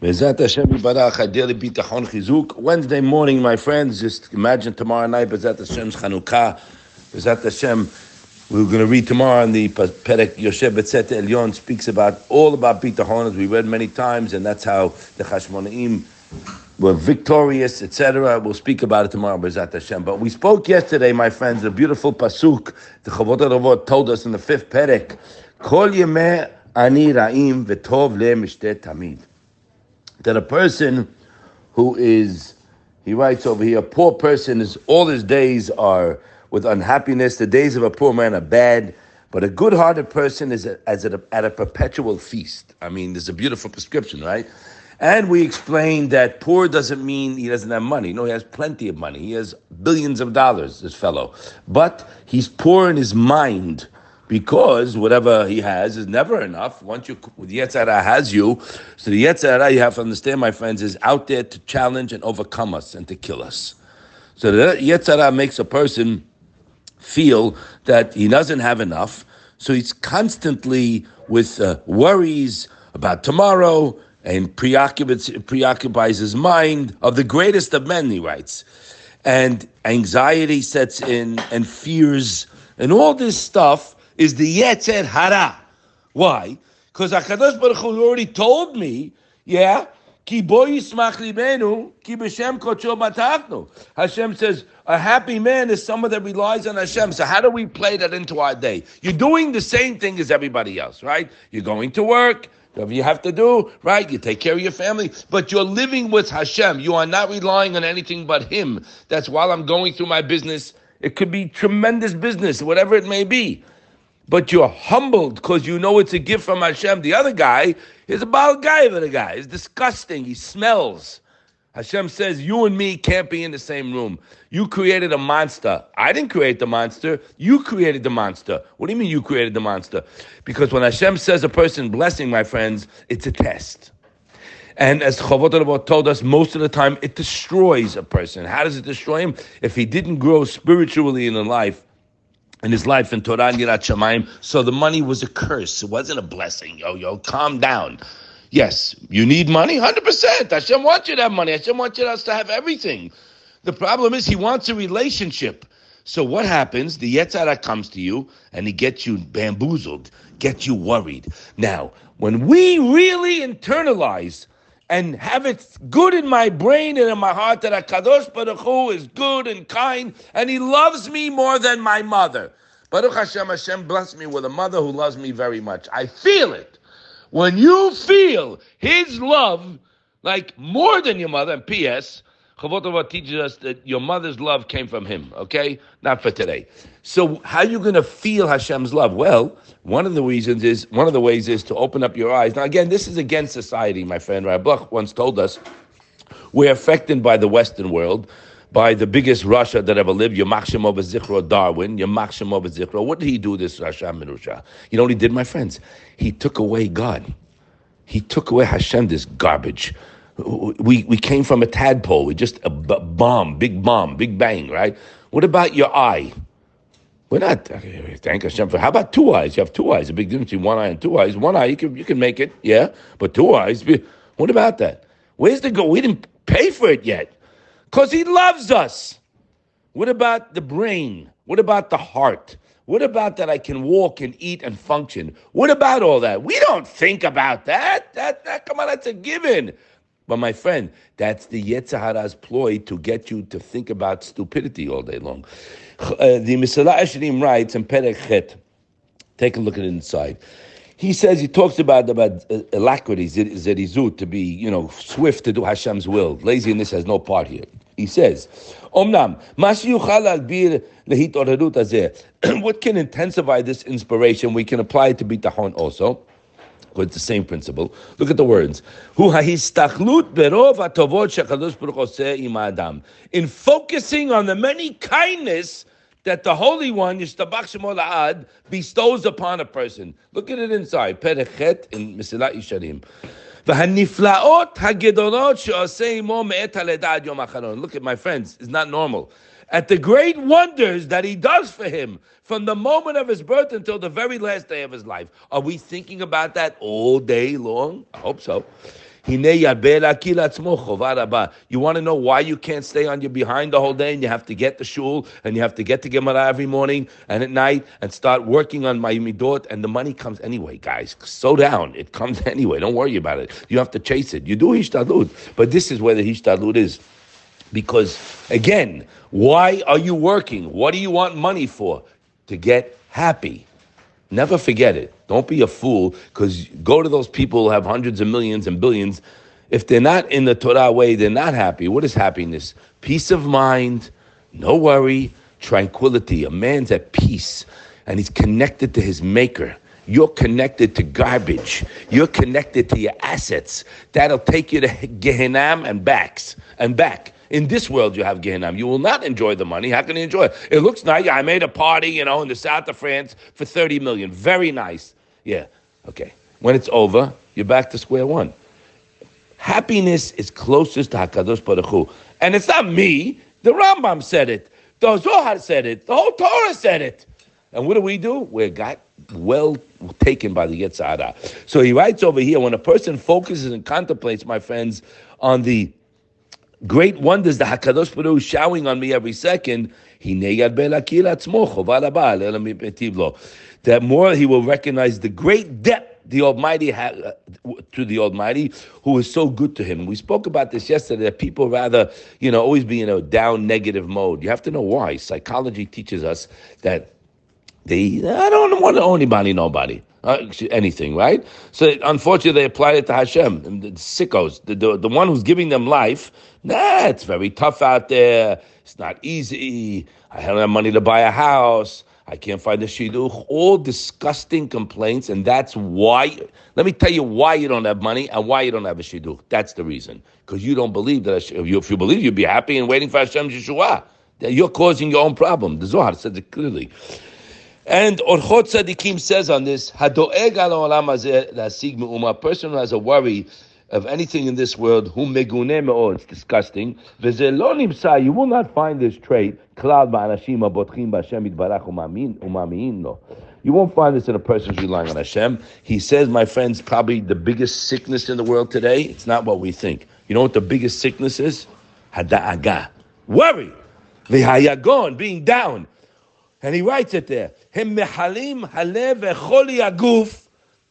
Bezat Hashem Yibarach, Adeli Bitachon Chizuk. Wednesday morning, my friends, just imagine tomorrow night, Bezat Hashem's Chanukah. Bezat Hashem, we're going to read tomorrow in the Perek Yosef Betzet Elyon speaks about all about Bitachon, as we read many times, and that's how the Chashmonaim were victorious, etc. We'll speak about it tomorrow, Bezat Hashem. But we spoke yesterday, my friends, a beautiful pasuk. The Chovot HaLevavot told us in the fifth Perek, Kol Yemeh Ani Ra'im V'Tov Le Mishte Tamid that a person who is, he writes over here, a poor person is all his days are with unhappiness. The days of a poor man are bad, but a good-hearted person is a, as a, at a perpetual feast. I mean, there's a beautiful prescription, right? And we explained that poor doesn't mean he doesn't have money. No, he has plenty of money. He has billions of dollars, this fellow. But he's poor in his mind because whatever he has is never enough. Once you the Yetzer Hara has you, so the Yetzer Hara you have to understand, my friends, is out there to challenge and overcome us and to kill us. So the Yetzer Hara makes a person feel that he doesn't have enough, so he's constantly with uh, worries about tomorrow and preoccupies, preoccupies his mind of the greatest of men. He writes, and anxiety sets in and fears and all this stuff is the Yetzer Hara. Why? Because HaKadosh Baruch Hu already told me, yeah, Ki bo. Hashem says, a happy man is someone that relies on Hashem. So how do we play that into our day? You're doing the same thing as everybody else, right? You're going to work, whatever you have to do, right? You take care of your family, but you're living with Hashem. You are not relying on anything but Him. That's while I'm going through my business. It could be tremendous business, whatever it may be but you're humbled because you know it's a gift from Hashem. The other guy is a bal guy the guy. He's disgusting. He smells. Hashem says, You and me can't be in the same room. You created a monster. I didn't create the monster. You created the monster. What do you mean you created the monster? Because when Hashem says a person blessing, my friends, it's a test. And as Chavot told us, most of the time it destroys a person. How does it destroy him? If he didn't grow spiritually in life, in his life in Torah and Yirat Shamayim. So the money was a curse. It wasn't a blessing. Yo, yo, calm down. Yes, you need money, 100%. Hashem wants you to have money. Hashem wants us to have everything. The problem is he wants a relationship. So what happens? The Yetzer Hara comes to you and he gets you bamboozled, gets you worried. Now, when we really internalize and have it good in my brain and in my heart that Kadosh Baruch Hu is good and kind and He loves me more than my mother. Baruch Hashem, Hashem bless me with a mother who loves me very much. I feel it. When you feel His love, like more than your mother, and P.S., Chavot teaches us that your mother's love came from him, okay? Not for today. So how are you going to feel Hashem's love? Well, one of the reasons is, one of the ways is to open up your eyes. Now again, this is against society, my friend. Rabbi once told us, we're affected by the Western world, by the biggest rasha that ever lived, Yamach Shemo Zichro Darwin, Yamach Shemo Zichro. What did he do, this Rasha Minusha? You know what he did, my friends? He took away God. He took away Hashem, this garbage we, we came from a tadpole. We just a b- bomb, big bomb, big bang, right? What about your eye? We're not. Thank Hashem for. How about two eyes? You have two eyes. A big difference between one eye and two eyes. One eye, you can you can make it, yeah. But two eyes. What about that? Where's the go? We didn't pay for it yet, because He loves us. What about the brain? What about the heart? What about that I can walk and eat and function? What about all that? We don't think about that. That, that come on, that's a given. But my friend, that's the Yetzer Hara's ploy to get you to think about stupidity all day long. Uh, the Mesillat Yesharim writes in Perek Chet. Take a look at it inside. He says he talks about about uh, alacrity, zerizut, to be you know swift to do Hashem's will. Laziness has no part here. He says, Omnam, what can intensify this inspiration? We can apply it to bitachon also. It's the same principle. Look at the words. In focusing on the many kindness that the Holy One, Yishtabach bestows upon a person. Look at it inside. Perek Chet in Mesillat Yesharim. Look at my friends, it's not normal at the great wonders that he does for him from the moment of his birth until the very last day of his life. Are we thinking about that all day long? I hope so. You want to know why you can't stay on your behind the whole day and you have to get the shul and you have to get to Gemara every morning and at night and start working on my midot and the money comes anyway, guys. Slow down. It comes anyway. Don't worry about it. You have to chase it. You do hishtadlut. But this is where the hishtadlut is. Because again, why are you working? What do you want money for? To get happy. Never forget it. Don't be a fool because go to those people who have hundreds of millions and billions. If they're not in the Torah way, they're not happy. What is happiness? Peace of mind, no worry, tranquility. A man's at peace and he's connected to his maker. You're connected to garbage. You're connected to your assets. That'll take you to Gehenna and backs and back. In this world, you have Gehenna. You will not enjoy the money. How can you enjoy it? It looks nice. I made a party, you know, in the south of France for 30 million. Very nice. Yeah, okay. When it's over, you're back to square one. Happiness is closest to Hakadosh Baruch Hu. And it's not me. The Rambam said it. The Zohar said it. The whole Torah said it. And what do we do? We got well taken by the Yetzer Hara. So he writes over here, when a person focuses and contemplates, my friends, on the great wonders the Hakadosh Baruch Hu showering on me every second, that more he will recognize the great depth the Almighty had uh, to the Almighty, who is so good to him. We spoke about this yesterday. That people rather, you know, always be in a down negative mode. You have to know why. Psychology teaches us that they I don't want to owe anybody, nobody. Uh, anything, right? So unfortunately, they apply it to Hashem, the sickos, the, the, the one who's giving them life. Nah, it's very tough out there. It's not easy. I don't have money to buy a house. I can't find a shidduch. All disgusting complaints, and that's why. Let me tell you why you don't have money and why you don't have a shidduch. That's the reason. Because you don't believe that. Hashem, if you believe, you'd be happy and waiting for Hashem's Yeshua. You're causing your own problem. The Zohar says it clearly. And Orchot Tzadikim says on this, Hadoeg al olam A person who has a worry of anything in this world, whom megune me'od, it's disgusting. You will not find this trait, klal ba'anashim abotchim b'Hashem yitbarach umamiin lo. You won't find this in a person who's relying on Hashem. He says, my friends, probably the biggest sickness in the world today, it's not what we think. You know what the biggest sickness is? Hada'aga. Worry. V'hayagon, being down. And he writes it there. Him mehalim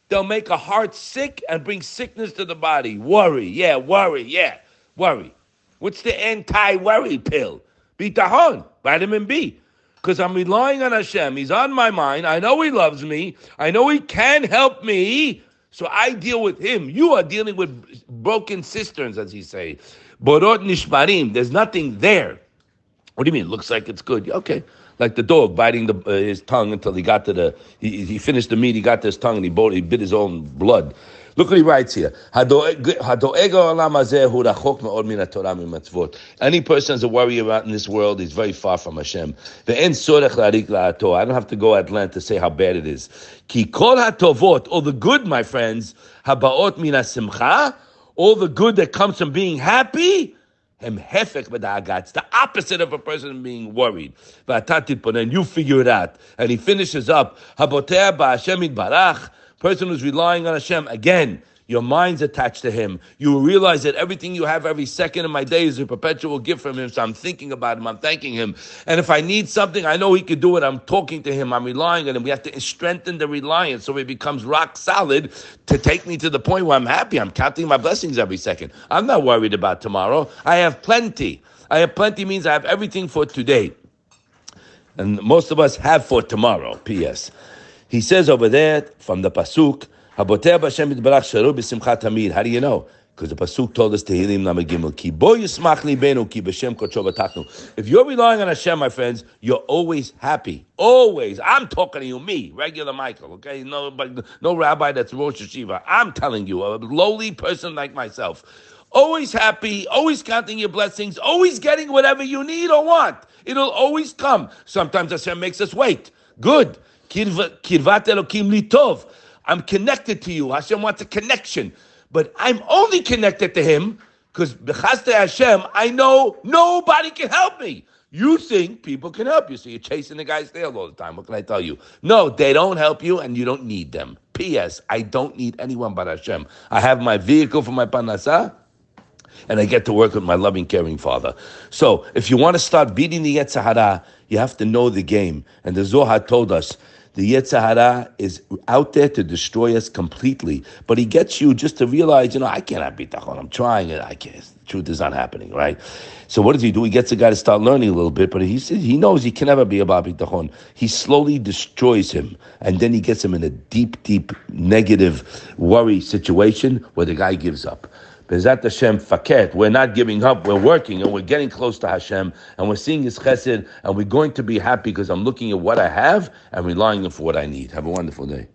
They'll make a heart sick and bring sickness to the body. Worry, yeah, worry, yeah, worry. What's the anti-worry pill? Bitachon, vitamin B. Because I'm relying on Hashem. He's on my mind. I know He loves me. I know He can help me. So I deal with Him. You are dealing with broken cisterns, as He say. Borot nishbarim. There's nothing there. What do you mean? Looks like it's good. Okay like the dog biting the, uh, his tongue until he got to the, he, he finished the meat, he got to his tongue and he, bought, he bit his own blood. Look what he writes here. Any person has a worry about in this world is very far from Hashem. I don't have to go at length to say how bad it is. All the good, my friends, all the good that comes from being happy, it's the opposite of a person being worried. And you figure it out. And he finishes up. Person who's relying on Hashem again. Your mind's attached to Him. You realize that everything you have every second of my day is a perpetual gift from Him. So I'm thinking about Him. I'm thanking Him. And if I need something, I know He could do it. I'm talking to Him. I'm relying on Him. We have to strengthen the reliance so it becomes rock solid to take me to the point where I'm happy. I'm counting my blessings every second. I'm not worried about tomorrow. I have plenty. I have plenty means I have everything for today. And most of us have for tomorrow. P.S. He says over there from the Pasuk, how do you know? Because the pasuk told us Tehillim Lamed Gimel Ki. If you're relying on Hashem, my friends, you're always happy. Always. I'm talking to you, me, regular Michael. Okay, no, but no rabbi that's Rosh Yeshiva. I'm telling you, a lowly person like myself. Always happy, always counting your blessings, always getting whatever you need or want. It'll always come. Sometimes Hashem makes us wait. Good. Kirvat Elokim Litov. I'm connected to you. Hashem wants a connection. But I'm only connected to Him because Bechaste Hashem, I know nobody can help me. You think people can help you, so you're chasing the guy's tail all the time. What can I tell you? No, they don't help you, and you don't need them. P.S. I don't need anyone but Hashem. I have my vehicle for my parnassa and I get to work with my loving, caring father. So if you want to start beating the Yetzer Hara, you have to know the game. And the Zohar told us the Yetzer Hara is out there to destroy us completely. But he gets you just to realize, you know, I cannot beat Tachon. I'm trying it. I can't. The truth is not happening, right? So what does he do? He gets the guy to start learning a little bit, but he says he knows he can never be a Babi Tachon. He slowly destroys him, and then he gets him in a deep, deep negative worry situation where the guy gives up. Bezat Hashem faket. We're not giving up. We're working and we're getting close to Hashem and we're seeing His chesed and we're going to be happy because I'm looking at what I have and relying on for what I need. Have a wonderful day.